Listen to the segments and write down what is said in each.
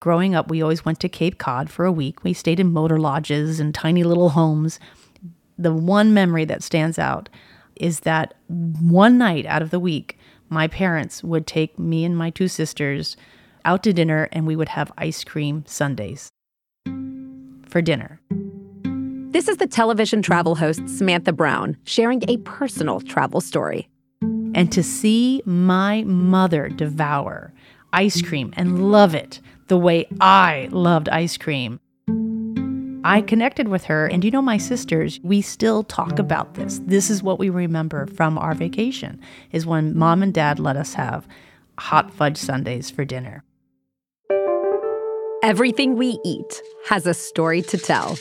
Growing up, we always went to Cape Cod for a week. We stayed in motor lodges and tiny little homes. The one memory that stands out is that one night out of the week, my parents would take me and my two sisters out to dinner and we would have ice cream sundaes for dinner. This is the television travel host Samantha Brown sharing a personal travel story. And to see my mother devour ice cream and love it the way I loved ice cream. I connected with her, and you know, my sisters, we still talk about this. This is what we remember from our vacation, is when mom and dad let us have hot fudge sundaes for dinner. Everything we eat has a story to tell.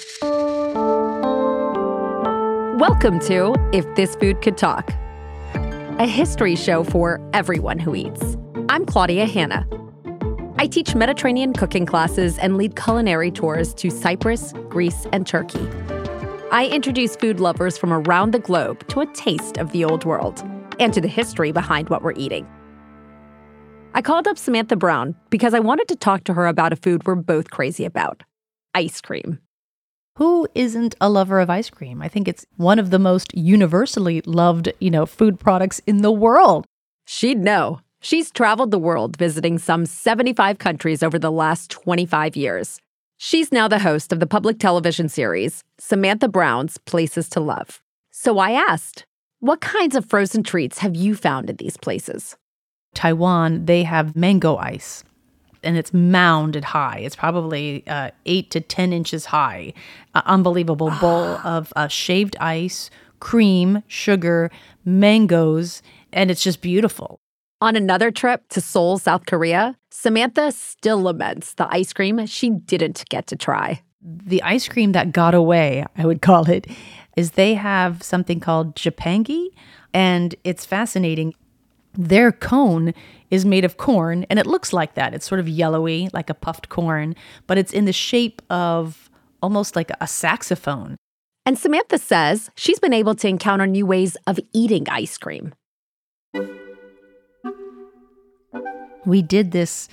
Welcome to If This Food Could Talk, a history show for everyone who eats. I'm Claudia Hanna. I teach Mediterranean cooking classes and lead culinary tours to Cyprus, Greece, and Turkey. I introduce food lovers from around the globe to a taste of the old world and to the history behind what we're eating. I called up Samantha Brown because I wanted to talk to her about a food we're both crazy about ice cream. Who isn't a lover of ice cream? I think it's one of the most universally loved, you know, food products in the world. She'd know. She's traveled the world visiting some 75 countries over the last 25 years. She's now the host of the public television series, Samantha Brown's Places to Love. So I asked, what kinds of frozen treats have you found in these places? Taiwan, they have mango ice and it's mounded high. It's probably uh, eight to 10 inches high. Uh, unbelievable bowl of uh, shaved ice, cream, sugar, mangoes, and it's just beautiful. On another trip to Seoul, South Korea, Samantha still laments the ice cream she didn't get to try. The ice cream that got away, I would call it, is they have something called Jjipangi, and it's fascinating. Their cone is made of corn, and it looks like that. It's sort of yellowy, like a puffed corn, but it's in the shape of almost like a saxophone. And Samantha says she's been able to encounter new ways of eating ice cream. We did this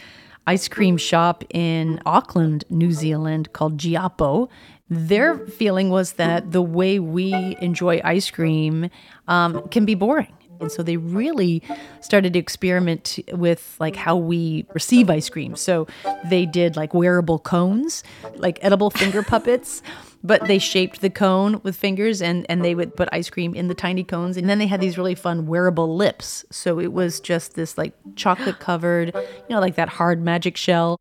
ice cream shop in Auckland, New Zealand called Giapo. Their feeling was that the way we enjoy ice cream um, can be boring. And so they really started to experiment with like how we receive ice cream. So they did like wearable cones, like edible finger puppets but they shaped the cone with fingers and and they would put ice cream in the tiny cones and then they had these really fun wearable lips so it was just this like chocolate covered you know like that hard magic shell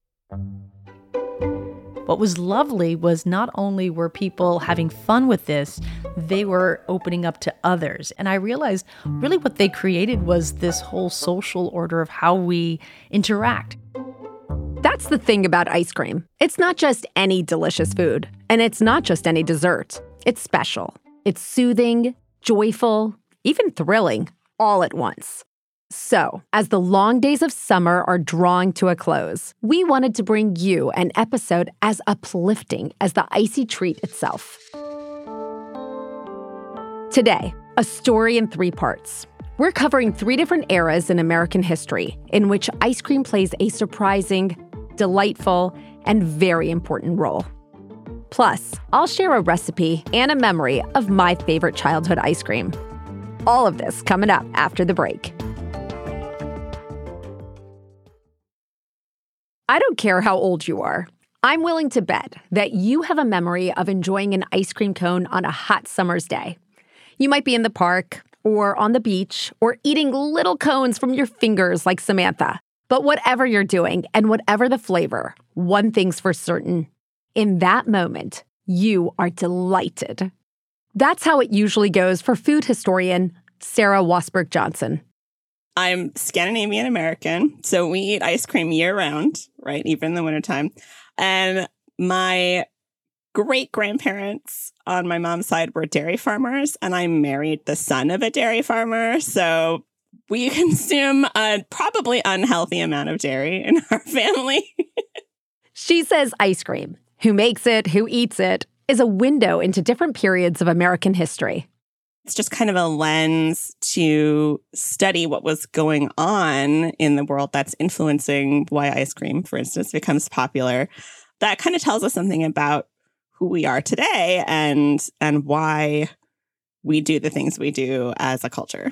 what was lovely was not only were people having fun with this, they were opening up to others. And I realized really what they created was this whole social order of how we interact. That's the thing about ice cream. It's not just any delicious food, and it's not just any dessert. It's special. It's soothing, joyful, even thrilling, all at once. So, as the long days of summer are drawing to a close, we wanted to bring you an episode as uplifting as the icy treat itself. Today, a story in three parts. We're covering three different eras in American history in which ice cream plays a surprising, delightful, and very important role. Plus, I'll share a recipe and a memory of my favorite childhood ice cream. All of this coming up after the break. I don't care how old you are. I'm willing to bet that you have a memory of enjoying an ice cream cone on a hot summer's day. You might be in the park, or on the beach, or eating little cones from your fingers like Samantha. But whatever you're doing and whatever the flavor, one thing's for certain. In that moment, you are delighted. That's how it usually goes for food historian Sarah Wassberg Johnson. I'm Scandinavian American, so we eat ice cream year round, right? Even in the wintertime. And my great grandparents on my mom's side were dairy farmers, and I married the son of a dairy farmer. So we consume a probably unhealthy amount of dairy in our family. she says ice cream, who makes it, who eats it, is a window into different periods of American history. It's just kind of a lens to study what was going on in the world that's influencing why ice cream, for instance, becomes popular. That kind of tells us something about who we are today and and why we do the things we do as a culture.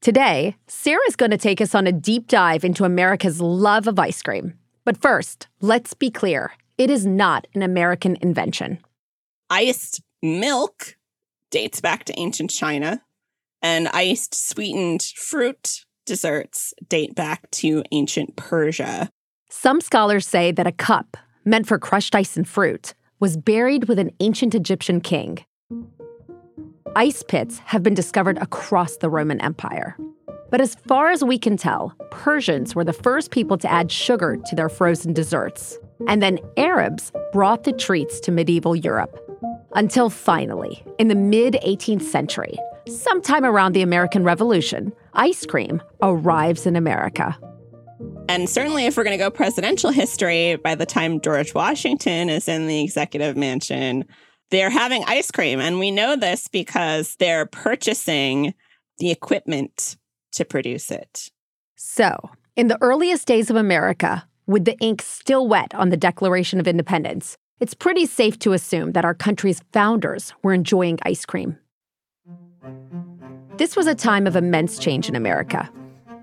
Today, Sarah's going to take us on a deep dive into America's love of ice cream. But first, let's be clear it is not an American invention. Iced milk dates back to ancient China, and iced sweetened fruit desserts date back to ancient Persia. Some scholars say that a cup, meant for crushed ice and fruit, was buried with an ancient Egyptian king. Ice pits have been discovered across the Roman Empire. But as far as we can tell, Persians were the first people to add sugar to their frozen desserts. And then Arabs brought the treats to medieval Europe. Until finally, in the mid 18th century, sometime around the American Revolution, ice cream arrives in America. And certainly, if we're going to go presidential history, by the time George Washington is in the executive mansion, they're having ice cream. And we know this because they're purchasing the equipment to produce it. So, in the earliest days of America, with the ink still wet on the Declaration of Independence, it's pretty safe to assume that our country's founders were enjoying ice cream. This was a time of immense change in America.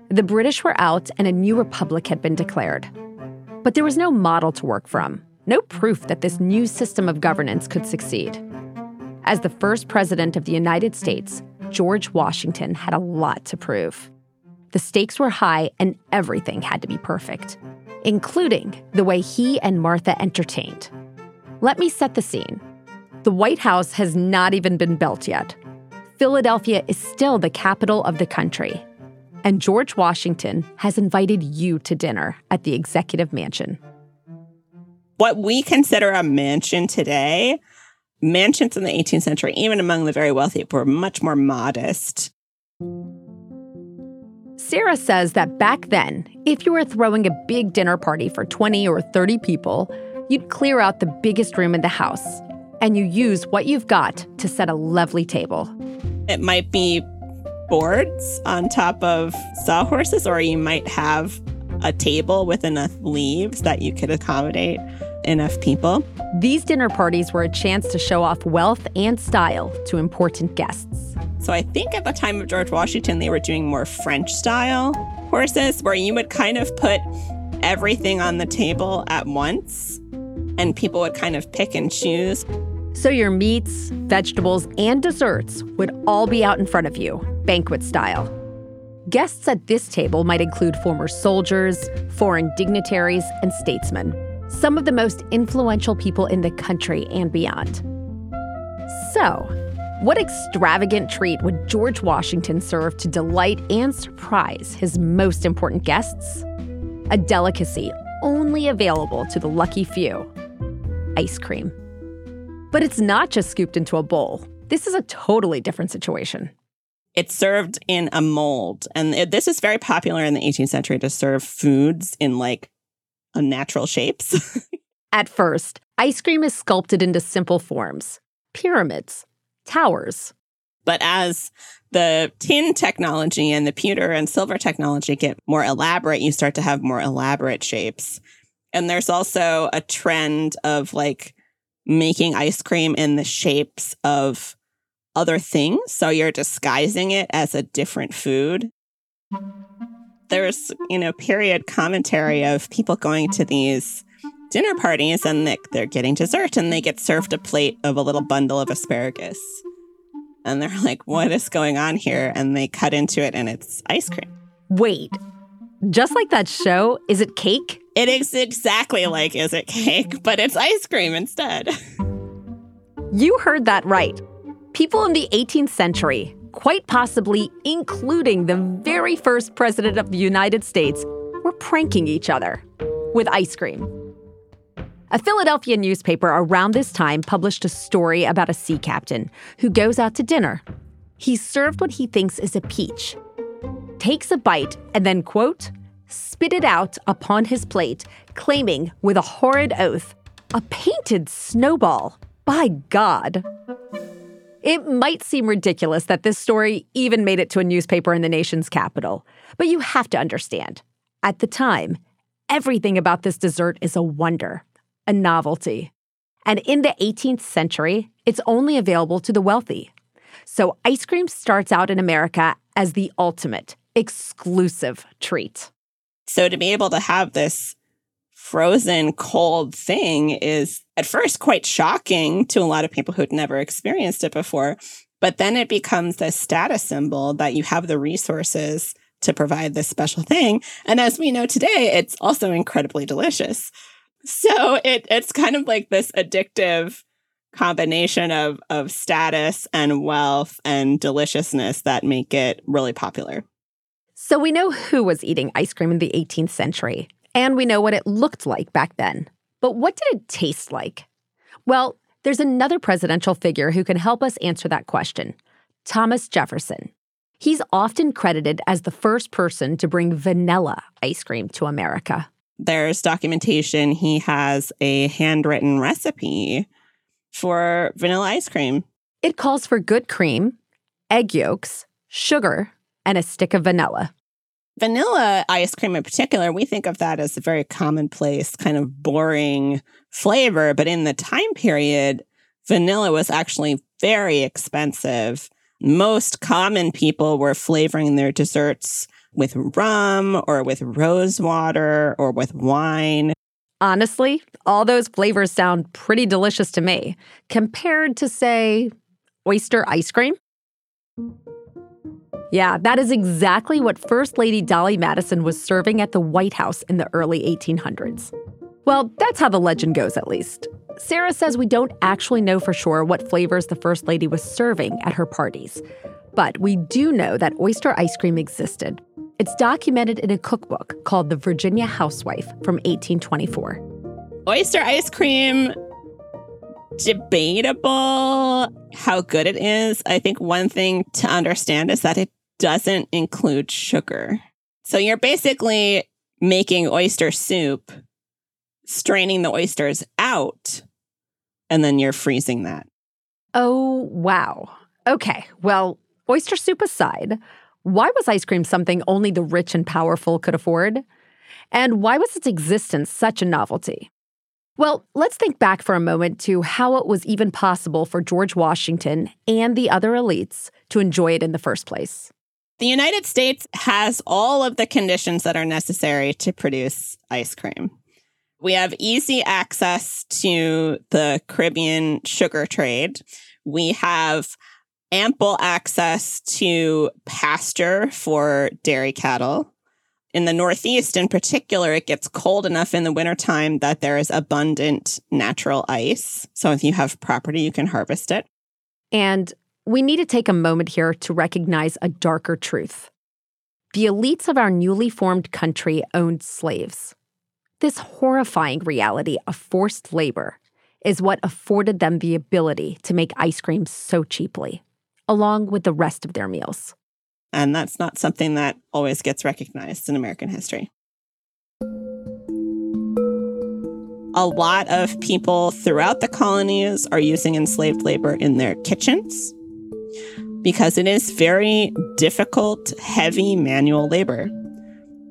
The British were out and a new republic had been declared. But there was no model to work from, no proof that this new system of governance could succeed. As the first president of the United States, George Washington had a lot to prove. The stakes were high and everything had to be perfect, including the way he and Martha entertained. Let me set the scene. The White House has not even been built yet. Philadelphia is still the capital of the country. And George Washington has invited you to dinner at the executive mansion. What we consider a mansion today mansions in the 18th century, even among the very wealthy, were much more modest. Sarah says that back then, if you were throwing a big dinner party for 20 or 30 people, you'd clear out the biggest room in the house and you use what you've got to set a lovely table. It might be boards on top of sawhorses, or you might have a table with enough leaves that you could accommodate enough people. These dinner parties were a chance to show off wealth and style to important guests. So I think at the time of George Washington, they were doing more French style horses where you would kind of put everything on the table at once and people would kind of pick and choose. So your meats, vegetables, and desserts would all be out in front of you, banquet style. Guests at this table might include former soldiers, foreign dignitaries, and statesmen some of the most influential people in the country and beyond. So, what extravagant treat would George Washington serve to delight and surprise his most important guests? A delicacy only available to the lucky few ice cream. But it's not just scooped into a bowl. This is a totally different situation. It's served in a mold. And this is very popular in the 18th century to serve foods in like unnatural shapes. At first, ice cream is sculpted into simple forms pyramids, towers. But as the tin technology and the pewter and silver technology get more elaborate, you start to have more elaborate shapes. And there's also a trend of like making ice cream in the shapes of other things. So you're disguising it as a different food there's, you know, period commentary of people going to these dinner parties and they're getting dessert and they get served a plate of a little bundle of asparagus. And they're like, what is going on here? And they cut into it and it's ice cream. Wait, just like that show, is it cake? It is exactly like Is It Cake, but it's ice cream instead. You heard that right. People in the 18th century quite possibly including the very first president of the United States, were pranking each other with ice cream. A Philadelphia newspaper around this time published a story about a sea captain who goes out to dinner. He's served what he thinks is a peach, takes a bite, and then, quote, spit it out upon his plate, claiming with a horrid oath, a painted snowball. By God. It might seem ridiculous that this story even made it to a newspaper in the nation's capital, but you have to understand. At the time, everything about this dessert is a wonder, a novelty. And in the 18th century, it's only available to the wealthy. So ice cream starts out in America as the ultimate, exclusive treat. So to be able to have this frozen cold thing is at first quite shocking to a lot of people who'd never experienced it before. But then it becomes a status symbol that you have the resources to provide this special thing. And as we know today, it's also incredibly delicious. So it it's kind of like this addictive combination of of status and wealth and deliciousness that make it really popular. So we know who was eating ice cream in the 18th century, and we know what it looked like back then. But what did it taste like? Well, there's another presidential figure who can help us answer that question Thomas Jefferson. He's often credited as the first person to bring vanilla ice cream to America. There's documentation he has a handwritten recipe for vanilla ice cream. It calls for good cream, egg yolks, sugar, and a stick of vanilla. Vanilla ice cream in particular, we think of that as a very commonplace, kind of boring flavor. But in the time period, vanilla was actually very expensive. Most common people were flavoring their desserts with rum or with rose water or with wine. Honestly, all those flavors sound pretty delicious to me compared to, say, oyster ice cream. Yeah, that is exactly what First Lady Dolley Madison was serving at the White House in the early 1800s. Well, that's how the legend goes, at least. Sarah says we don't actually know for sure what flavors the First Lady was serving at her parties, but we do know that oyster ice cream existed. It's documented in a cookbook called The Virginia Housewife from 1824. Oyster ice cream, debatable how good it is. I think one thing to understand is that it doesn't include sugar. So you're basically making oyster soup, straining the oysters out, and then you're freezing that. Oh, wow. Okay, well, oyster soup aside, why was ice cream something only the rich and powerful could afford? And why was its existence such a novelty? Well, let's think back for a moment to how it was even possible for George Washington and the other elites to enjoy it in the first place. The United States has all of the conditions that are necessary to produce ice cream. We have easy access to the Caribbean sugar trade. We have ample access to pasture for dairy cattle. In the Northeast, in particular, it gets cold enough in the wintertime that there is abundant natural ice. So if you have property, you can harvest it. And we need to take a moment here to recognize a darker truth. The elites of our newly formed country owned slaves. This horrifying reality of forced labor is what afforded them the ability to make ice cream so cheaply, along with the rest of their meals. And that's not something that always gets recognized in American history. A lot of people throughout the colonies are using enslaved labor in their kitchens because it is very difficult, heavy manual labor.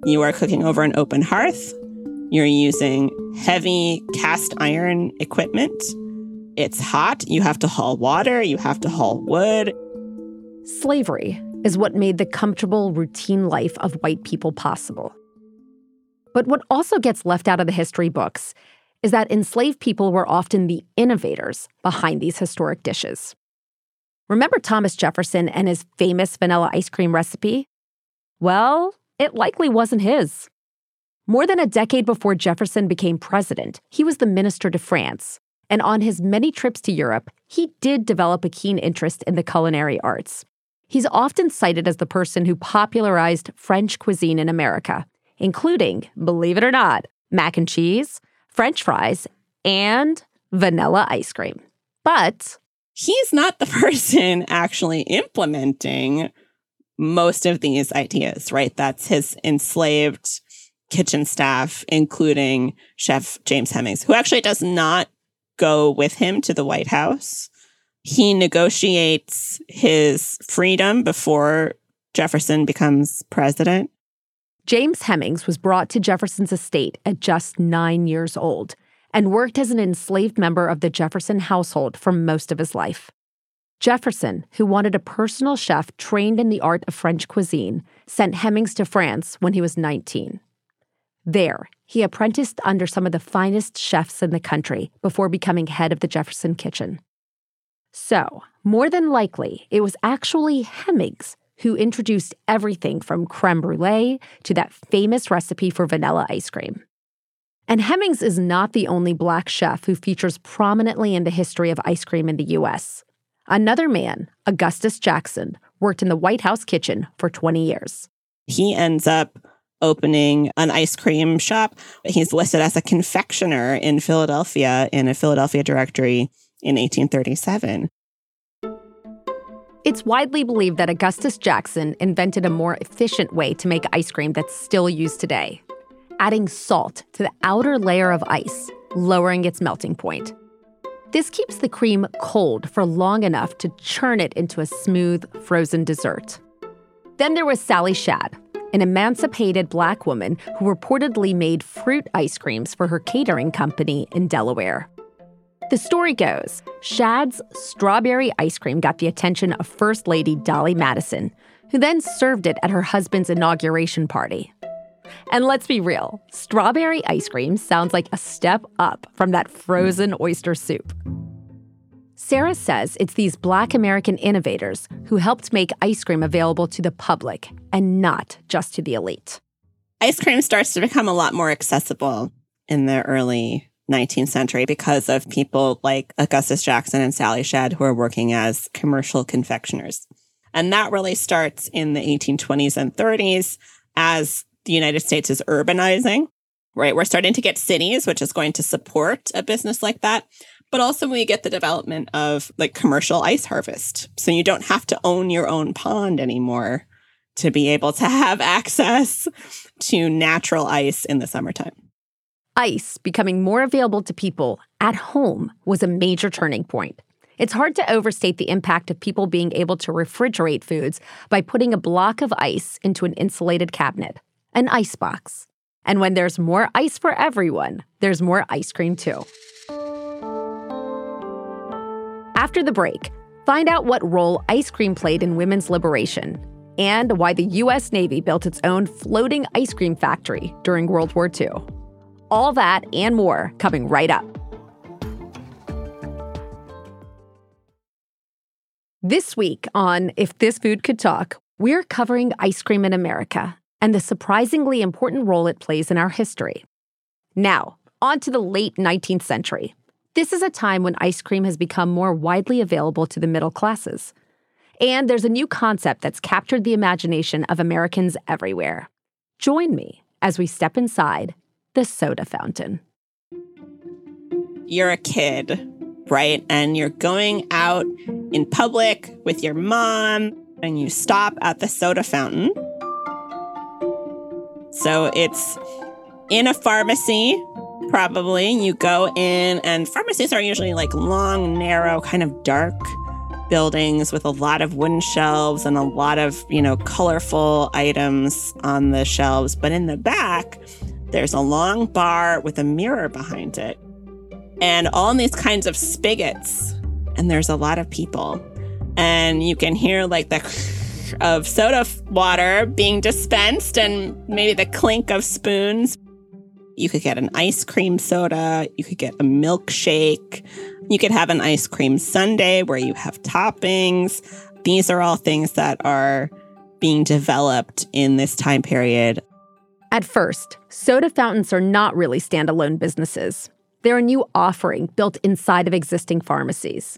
You are cooking over an open hearth. You're using heavy cast iron equipment. It's hot. You have to haul water. You have to haul wood. Slavery is what made the comfortable, routine life of white people possible. But what also gets left out of the history books is that enslaved people were often the innovators behind these historic dishes. Remember Thomas Jefferson and his famous vanilla ice cream recipe? Well, it likely wasn't his. More than a decade before Jefferson became president, he was the minister to France. And on his many trips to Europe, he did develop a keen interest in the culinary arts. He's often cited as the person who popularized French cuisine in America, including, believe it or not, mac and cheese, French fries, and vanilla ice cream. But he's not the person actually implementing most of these ideas, right? That's his enslaved kitchen staff, including Chef James Hemings, who actually does not go with him to the White House. He negotiates his freedom before Jefferson becomes president. James Hemings was brought to Jefferson's estate at just nine years old and worked as an enslaved member of the Jefferson household for most of his life. Jefferson, who wanted a personal chef trained in the art of French cuisine, sent Hemings to France when he was 19. There, he apprenticed under some of the finest chefs in the country before becoming head of the Jefferson kitchen. So, more than likely, it was actually Hemings who introduced everything from creme brulee to that famous recipe for vanilla ice cream. And Hemings is not the only black chef who features prominently in the history of ice cream in the US. Another man, Augustus Jackson, worked in the White House kitchen for 20 years. He ends up opening an ice cream shop. He's listed as a confectioner in Philadelphia in a Philadelphia directory in 1837. It's widely believed that Augustus Jackson invented a more efficient way to make ice cream that's still used today, adding salt to the outer layer of ice, lowering its melting point. This keeps the cream cold for long enough to churn it into a smooth, frozen dessert. Then there was Sallie Shadd, an emancipated black woman who reportedly made fruit ice creams for her catering company in Delaware. The story goes Shadd's strawberry ice cream got the attention of First Lady Dolley Madison, who then served it at her husband's inauguration party. And let's be real, strawberry ice cream sounds like a step up from that frozen oyster soup. Sarah says it's these Black American innovators who helped make ice cream available to the public and not just to the elite. Ice cream starts to become a lot more accessible in the early 19th century because of people like Augustus Jackson and Sallie Shadd who are working as commercial confectioners. And that really starts in the 1820s and 30s as the United States is urbanizing, right? We're starting to get cities, which is going to support a business like that. But also we get the development of like commercial ice harvest. So you don't have to own your own pond anymore to be able to have access to natural ice in the summertime. Ice becoming more available to people at home was a major turning point. It's hard to overstate the impact of people being able to refrigerate foods by putting a block of ice into an insulated cabinet, an ice box. And when there's more ice for everyone, there's more ice cream too. After the break, find out what role ice cream played in women's liberation and why the US Navy built its own floating ice cream factory during World War II. All that and more coming right up. This week on If This Food Could Talk, we're covering ice cream in America and the surprisingly important role it plays in our history. Now, on to the late 19th century. This is a time when ice cream has become more widely available to the middle classes. And there's a new concept that's captured the imagination of Americans everywhere. Join me as we step inside the soda fountain. You're a kid, right? And you're going out in public with your mom and you stop at the soda fountain. So it's in a pharmacy, probably. You go in, and pharmacies are usually like long, narrow, kind of dark buildings with a lot of wooden shelves and a lot of, you know, colorful items on the shelves. But in the back, there's a long bar with a mirror behind it, and all these kinds of spigots. And there's a lot of people. And you can hear like the of soda water being dispensed and maybe the clink of spoons. You could get an ice cream soda. You could get a milkshake. You could have an ice cream sundae where you have toppings. These are all things that are being developed in this time period at first, soda fountains are not really standalone businesses. They're a new offering built inside of existing pharmacies.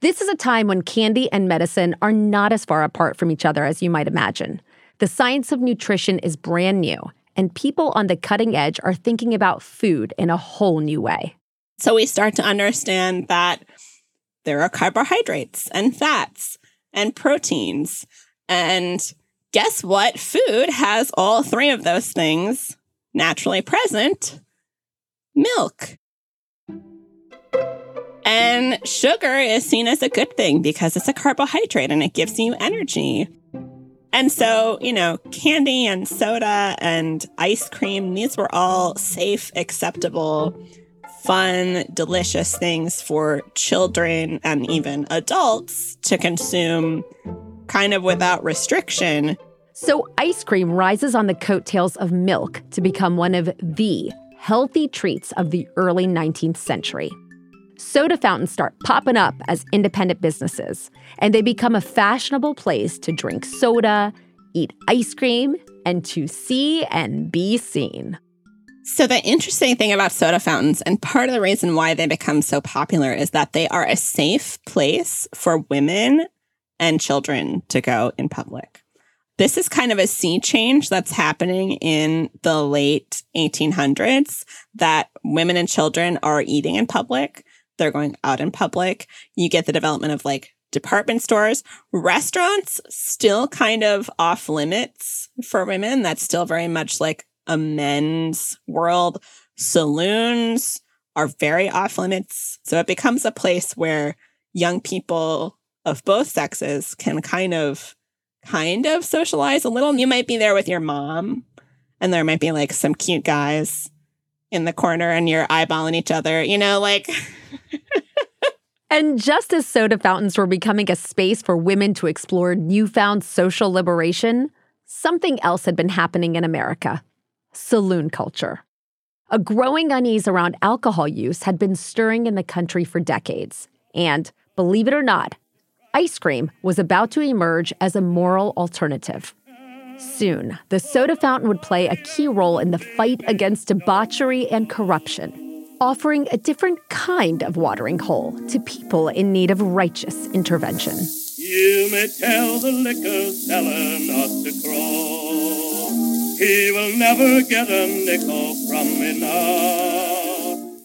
This is a time when candy and medicine are not as far apart from each other as you might imagine. The science of nutrition is brand new, and people on the cutting edge are thinking about food in a whole new way. So we start to understand that there are carbohydrates and fats and proteins and guess what? Food has all three of those things naturally present milk. And sugar is seen as a good thing because it's a carbohydrate and it gives you energy. And so, you know, candy and soda and ice cream, these were all safe, acceptable, fun, delicious things for children and even adults to consume kind of without restriction. So, ice cream rises on the coattails of milk to become one of the healthy treats of the early 19th century soda fountains start popping up as independent businesses, and they become a fashionable place to drink soda, eat ice cream, and to see and be seen. So, the interesting thing about soda fountains, and part of the reason why they become so popular, is that they are a safe place for women and children to go in public. This is kind of a sea change that's happening in the late 1800s that women and children are eating in public they're going out in public. You get the development of like department stores, restaurants still kind of off limits for women. That's still very much like a men's world. Saloons are very off limits. So it becomes a place where young people of both sexes can kind of kind of socialize a little. You might be there with your mom and there might be like some cute guys in the corner and you're eyeballing each other, you know, like And just as soda fountains were becoming a space for women to explore newfound social liberation, something else had been happening in America saloon culture. A growing unease around alcohol use had been stirring in the country for decades. And, believe it or not, ice cream was about to emerge as a moral alternative. Soon, the soda fountain would play a key role in the fight against debauchery and corruption offering a different kind of watering hole to people in need of righteous intervention. You may tell the liquor seller not to crawl. He will never get a nickel from me now.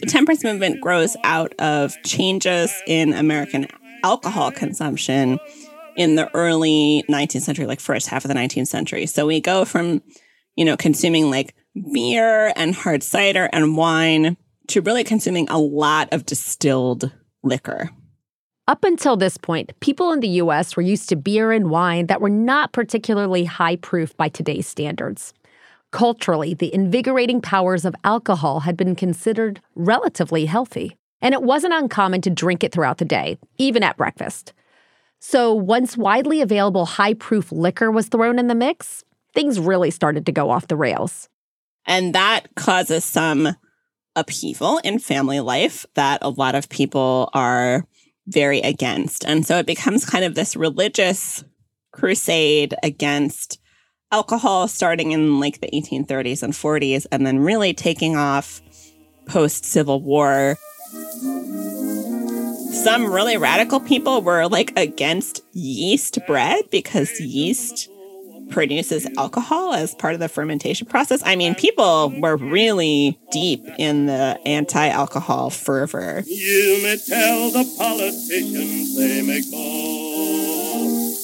The temperance movement grows out of changes in American alcohol consumption in the early 19th century, like first half of the 19th century. So we go from, you know, consuming like beer and hard cider and wine to really consuming a lot of distilled liquor. Up until this point, people in the US were used to beer and wine that were not particularly high proof by today's standards. Culturally, the invigorating powers of alcohol had been considered relatively healthy, and it wasn't uncommon to drink it throughout the day, even at breakfast. So, once widely available high proof liquor was thrown in the mix, things really started to go off the rails. And that causes some upheaval in family life that a lot of people are very against. And so it becomes kind of this religious crusade against alcohol starting in like the 1830s and 40s and then really taking off post Civil War. Some really radical people were like against yeast bread because yeast produces alcohol as part of the fermentation process. I mean, people were really deep in the anti alcohol fervor. You may tell the politicians they may call.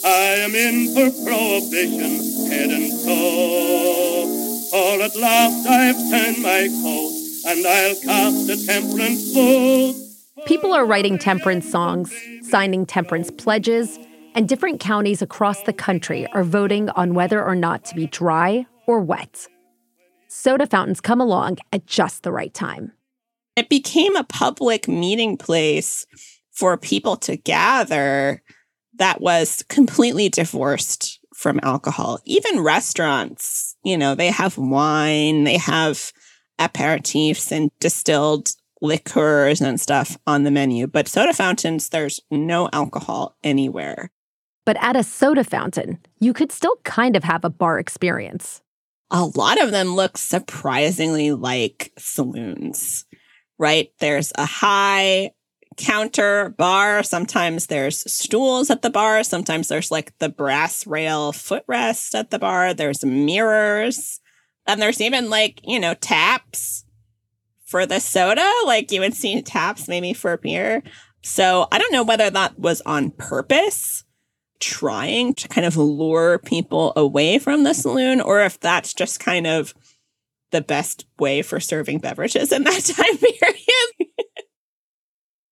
I am in for prohibition, head and toe. For at last I've turned my coat, and I'll cast a temperance vote. People are writing temperance songs, signing temperance pledges and different counties across the country are voting on whether or not to be dry or wet. Soda fountains come along at just the right time. It became a public meeting place for people to gather that was completely divorced from alcohol. Even restaurants, you know, they have wine, they have aperitifs and distilled liqueurs and stuff on the menu. But soda fountains, there's no alcohol anywhere. But at a soda fountain, you could still kind of have a bar experience. A lot of them look surprisingly like saloons, right? There's a high counter bar. Sometimes there's stools at the bar. Sometimes there's like the brass rail footrest at the bar. There's mirrors. And there's even like, you know, taps for the soda. Like you would see taps maybe for beer. So I don't know whether that was on purpose trying to kind of lure people away from the saloon or if that's just kind of the best way for serving beverages in that time period.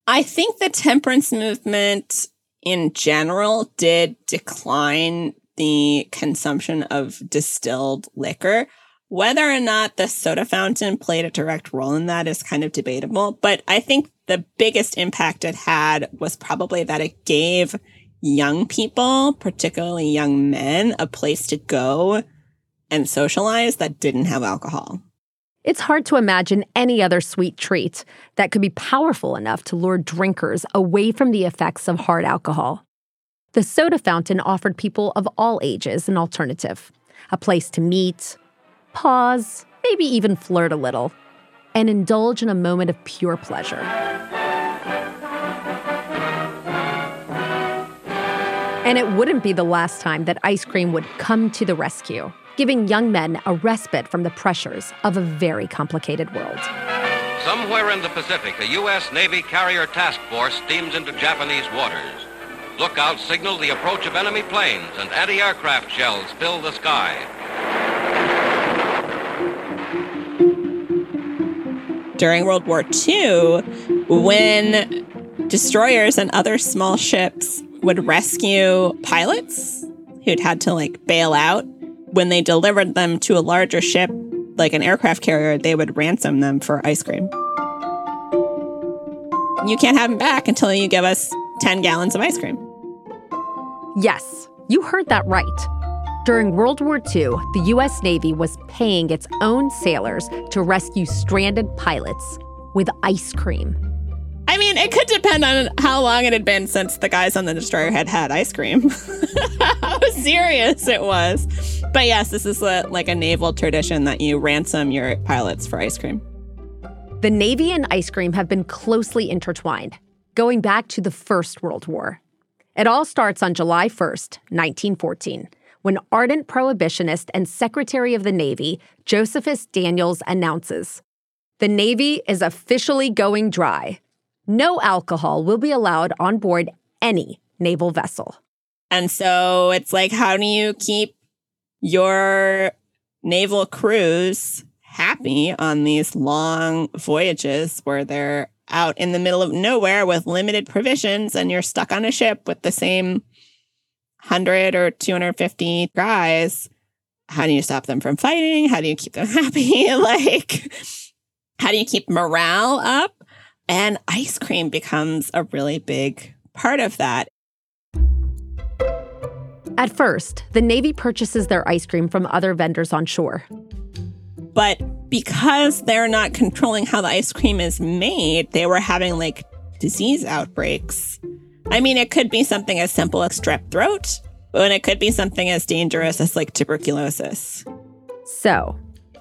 I think the temperance movement in general did decline the consumption of distilled liquor. Whether or not the soda fountain played a direct role in that is kind of debatable, but I think the biggest impact it had was probably that it gave young people, particularly young men, a place to go and socialize that didn't have alcohol. It's hard to imagine any other sweet treat that could be powerful enough to lure drinkers away from the effects of hard alcohol. The soda fountain offered people of all ages an alternative, a place to meet, pause, maybe even flirt a little, and indulge in a moment of pure pleasure. And it wouldn't be the last time that ice cream would come to the rescue giving young men a respite from the pressures of a very complicated world. Somewhere in the Pacific, a U.S. Navy carrier task force steams into Japanese waters. Lookouts signal the approach of enemy planes, and anti aircraft shells fill the sky. During World War II, when destroyers and other small ships would rescue pilots who'd had to like bail out when they delivered them to a larger ship, like an aircraft carrier, they would ransom them for ice cream. You can't have them back until you give us 10 gallons of ice cream. Yes, you heard that right. During World War II, the U.S. Navy was paying its own sailors to rescue stranded pilots with ice cream. I mean, it could depend on how long it had been since the guys on the destroyer had had ice cream. how serious it was. But yes, this is a, like a naval tradition that you ransom your pilots for ice cream. The Navy and ice cream have been closely intertwined, going back to the First World War. It all starts on July 1st, 1914, when ardent prohibitionist and Secretary of the Navy Josephus Daniels announces The Navy is officially going dry no alcohol will be allowed on board any naval vessel. And so it's like, how do you keep your naval crews happy on these long voyages where they're out in the middle of nowhere with limited provisions and you're stuck on a ship with the same 100 or 250 guys? How do you stop them from fighting? How do you keep them happy? like, how do you keep morale up? And ice cream becomes a really big part of that. At first, the Navy purchases their ice cream from other vendors on shore. But because they're not controlling how the ice cream is made, they were having like disease outbreaks. I mean, it could be something as simple as strep throat, and it could be something as dangerous as like tuberculosis. So,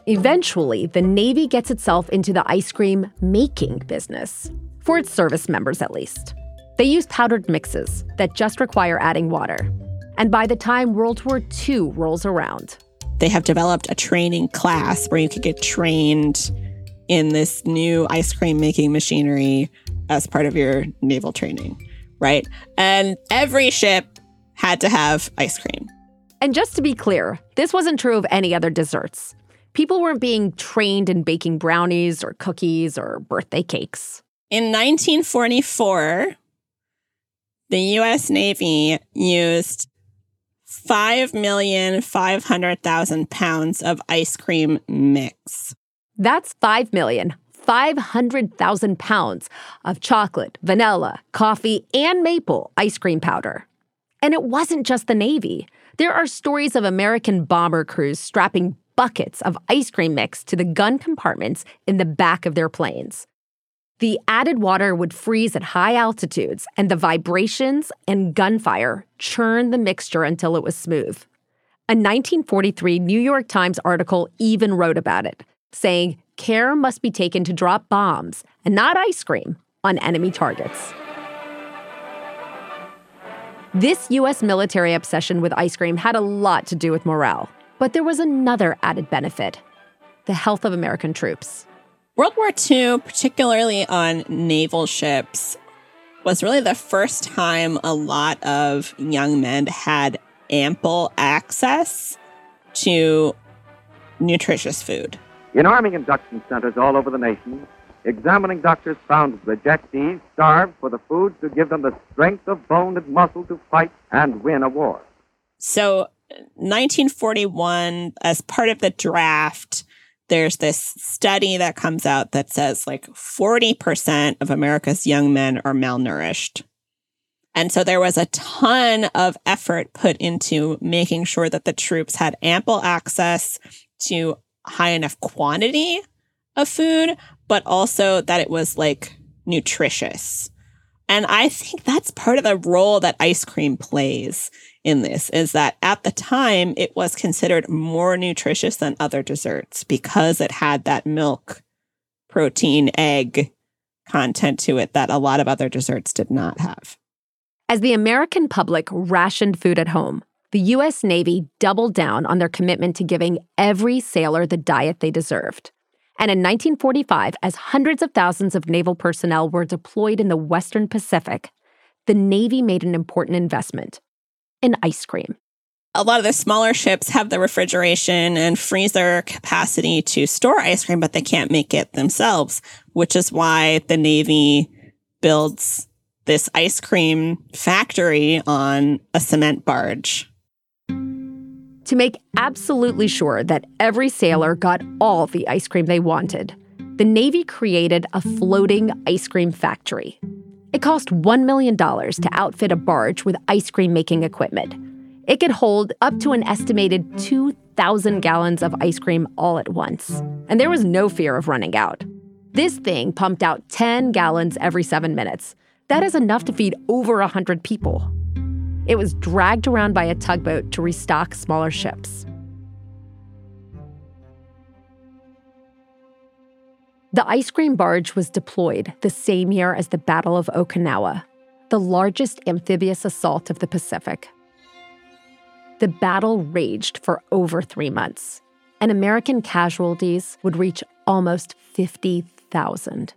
Eventually, the Navy gets itself into the ice cream making business, for its service members at least. They use powdered mixes that just require adding water. And by the time World War II rolls around, they have developed a training class where you could get trained in this new ice cream making machinery as part of your naval training, right? And every ship had to have ice cream. And just to be clear, this wasn't true of any other desserts people weren't being trained in baking brownies or cookies or birthday cakes. In 1944, the US Navy used 5,500,000 pounds of ice cream mix. That's 5,500,000 pounds of chocolate, vanilla, coffee, and maple ice cream powder. And it wasn't just the Navy. There are stories of American bomber crews strapping buckets of ice cream mix to the gun compartments in the back of their planes. The added water would freeze at high altitudes, and the vibrations and gunfire churned the mixture until it was smooth. A 1943 New York Times article even wrote about it, saying care must be taken to drop bombs and not ice cream on enemy targets. This U.S. military obsession with ice cream had a lot to do with morale. But there was another added benefit the health of American troops. World War II, particularly on naval ships, was really the first time a lot of young men had ample access to nutritious food. In army induction centers all over the nation, examining doctors found Jack starved for the foods to give them the strength of bone and muscle to fight and win a war. So, 1941, as part of the draft, there's this study that comes out that says like 40% of America's young men are malnourished. And so there was a ton of effort put into making sure that the troops had ample access to high enough quantity of food, but also that it was like nutritious. And I think that's part of the role that ice cream plays in this is that at the time it was considered more nutritious than other desserts because it had that milk, protein, egg content to it that a lot of other desserts did not have. As the American public rationed food at home, the U.S. Navy doubled down on their commitment to giving every sailor the diet they deserved. And in 1945, as hundreds of thousands of naval personnel were deployed in the Western Pacific, the Navy made an important investment in ice cream. A lot of the smaller ships have the refrigeration and freezer capacity to store ice cream, but they can't make it themselves, which is why the Navy builds this ice cream factory on a cement barge. To make absolutely sure that every sailor got all the ice cream they wanted, the Navy created a floating ice cream factory. It cost $1 million to outfit a barge with ice cream making equipment. It could hold up to an estimated 2,000 gallons of ice cream all at once. And there was no fear of running out. This thing pumped out 10 gallons every seven minutes, that is enough to feed over 100 people. It was dragged around by a tugboat to restock smaller ships. The ice cream barge was deployed the same year as the Battle of Okinawa, the largest amphibious assault of the Pacific. The battle raged for over three months, and American casualties would reach almost 50,000.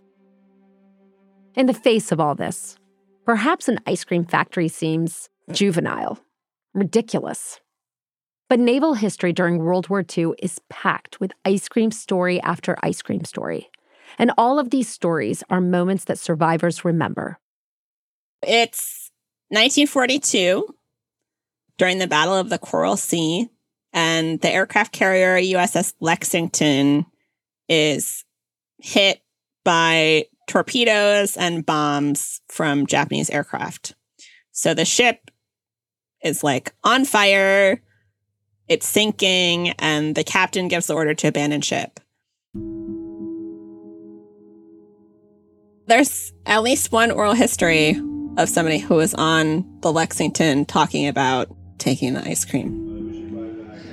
In the face of all this, perhaps an ice cream factory seems juvenile, ridiculous. But naval history during World War II is packed with ice cream story after ice cream story. And all of these stories are moments that survivors remember. It's 1942 during the Battle of the Coral Sea, and the aircraft carrier USS Lexington is hit by torpedoes and bombs from Japanese aircraft. So the ship is like on fire, it's sinking, and the captain gives the order to abandon ship. There's at least one oral history of somebody who was on the Lexington talking about taking the ice cream.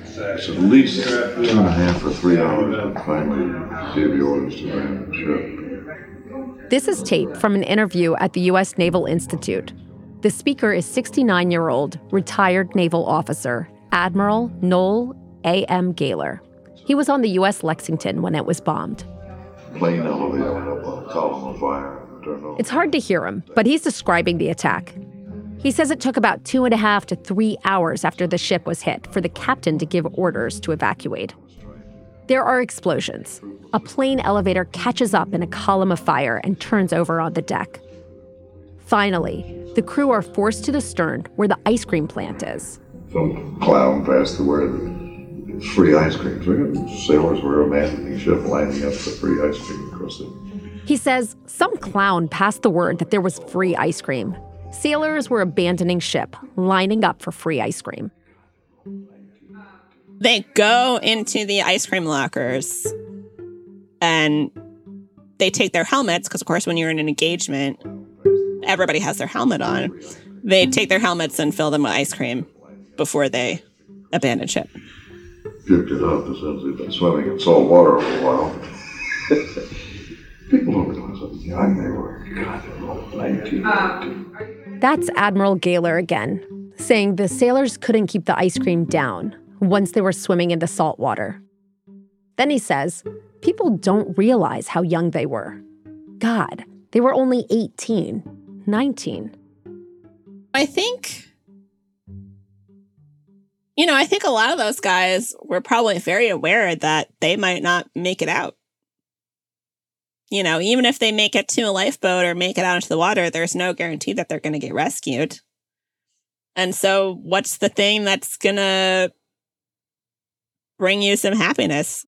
It's at least two and a half or three hours and finally gave the orders to abandon ship. This is tape from an interview at the U.S. Naval Institute. The speaker is 69 year old, retired naval officer, Admiral Noel A.M. Gayler. He was on the U.S. Lexington when it was bombed. Plane elevator went up on a column of fire. It's hard to hear him, but he's describing the attack. He says it took about two and a half to three hours after the ship was hit for the captain to give orders to evacuate. There are explosions. A plane elevator catches up in a column of fire and turns over on the deck. Finally, the crew are forced to the stern where the ice cream plant is. Some clown passed the word that free ice cream. Sailors were abandoning ship, lining up for free ice cream across the. He says some clown passed the word that there was free ice cream. Sailors were abandoning ship, lining up for free ice cream. They go into the ice cream lockers and they take their helmets because, of course, when you're in an engagement, everybody has their helmet on. They take their helmets and fill them with ice cream before they abandon ship. Puked it up as they've been swimming in salt water for a while. People don't realize how young they were. God, they were 19. Um, That's Admiral Gayler again, saying the sailors couldn't keep the ice cream down once they were swimming in the salt water. Then he says, people don't realize how young they were. God, they were only 18, 19. I think, you know, I think a lot of those guys were probably very aware that they might not make it out. you know, even if they make it to a lifeboat or make it out into the water, there's no guarantee that they're going to get rescued. And so, what's the thing that's going to bring you some happiness?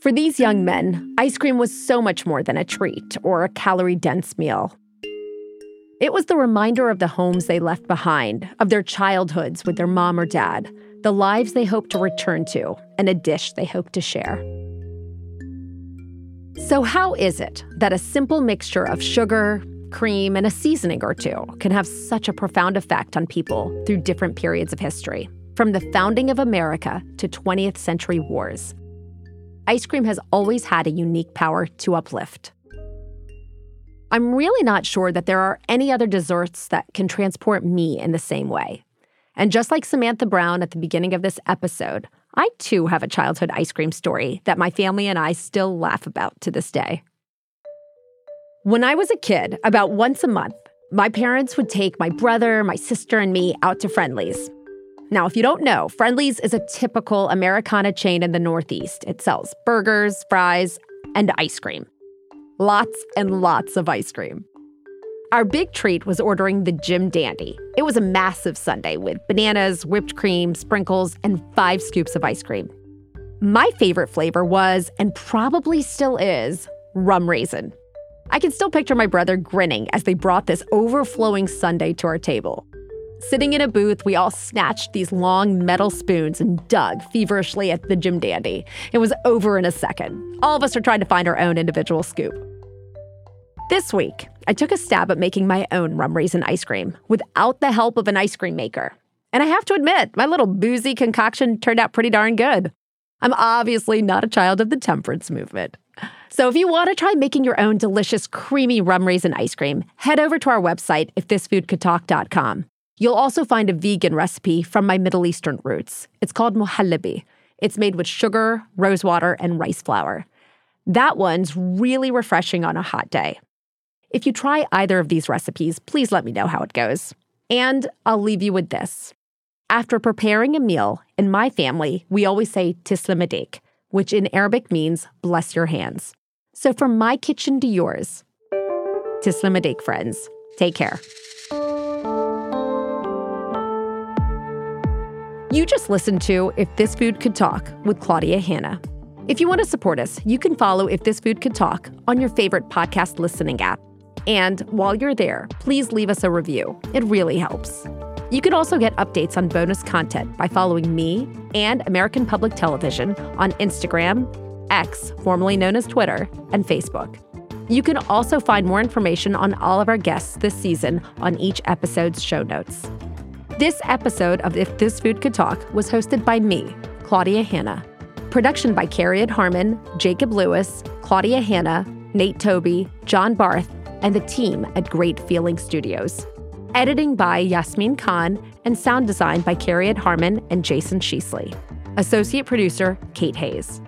For these young men, ice cream was so much more than a treat or a calorie dense meal. It was the reminder of the homes they left behind, of their childhoods with their mom or dad, the lives they hoped to return to, and a dish they hoped to share. So, how is it that a simple mixture of sugar, cream, and a seasoning or two can have such a profound effect on people through different periods of history, from the founding of America to 20th century wars? Ice cream has always had a unique power to uplift. I'm really not sure that there are any other desserts that can transport me in the same way. And just like Samantha Brown at the beginning of this episode, I too have a childhood ice cream story that my family and I still laugh about to this day. When I was a kid, about once a month, my parents would take my brother, my sister, and me out to Friendly's. Now, if you don't know, Friendly's is a typical Americana chain in the Northeast. It sells burgers, fries, and ice cream. Lots and lots of ice cream. Our big treat was ordering the Jim Dandy. It was a massive sundae with bananas, whipped cream, sprinkles, and five scoops of ice cream. My favorite flavor was, and probably still is, rum raisin. I can still picture my brother grinning as they brought this overflowing sundae to our table. Sitting in a booth, we all snatched these long metal spoons and dug feverishly at the Jim Dandy. It was over in a second. All of us are trying to find our own individual scoop. This week, I took a stab at making my own rum raisin ice cream without the help of an ice cream maker. And I have to admit, my little boozy concoction turned out pretty darn good. I'm obviously not a child of the temperance movement. So if you want to try making your own delicious, creamy rum raisin ice cream, head over to our website, ifthisfoodcouldtalk.com. You'll also find a vegan recipe from my Middle Eastern roots. It's called muhallebi. It's made with sugar, rosewater, and rice flour. That one's really refreshing on a hot day. If you try either of these recipes, please let me know how it goes. And I'll leave you with this. After preparing a meal, in my family, we always say tislamadik, which in Arabic means bless your hands. So from my kitchen to yours, tislamadik, friends. Take care. You just listened to If This Food Could Talk with Claudia Hanna. If you want to support us, you can follow If This Food Could Talk on your favorite podcast listening app. And while you're there, please leave us a review. It really helps. You can also get updates on bonus content by following me and American Public Television on Instagram, X, formerly known as Twitter, and Facebook. You can also find more information on all of our guests this season on each episode's show notes. This episode of If This Food Could Talk was hosted by me, Claudia Hanna. Production by Carriet Harmon, Jacob Lewis, Claudia Hanna, Nate Toby, John Barth, and the team at Great Feeling Studios. Editing by Yasmin Khan and sound design by Carriet Harmon and Jason Sheasley. Associate producer Kate Hayes.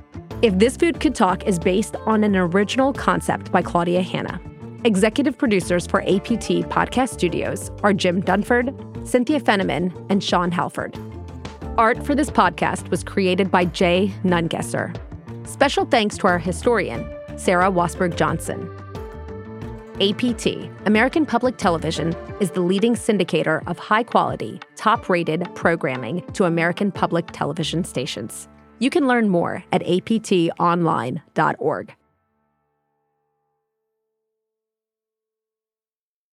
If This Food Could Talk is based on an original concept by Claudia Hanna. Executive producers for APT Podcast Studios are Jim Dunford, Cynthia Fenneman, and Sean Halford. Art for this podcast was created by Jay Nungesser. Special thanks to our historian, Sarah Wassberg Johnson. APT, American Public Television, is the leading syndicator of high quality, top rated programming to American public television stations. You can learn more at aptonline.org.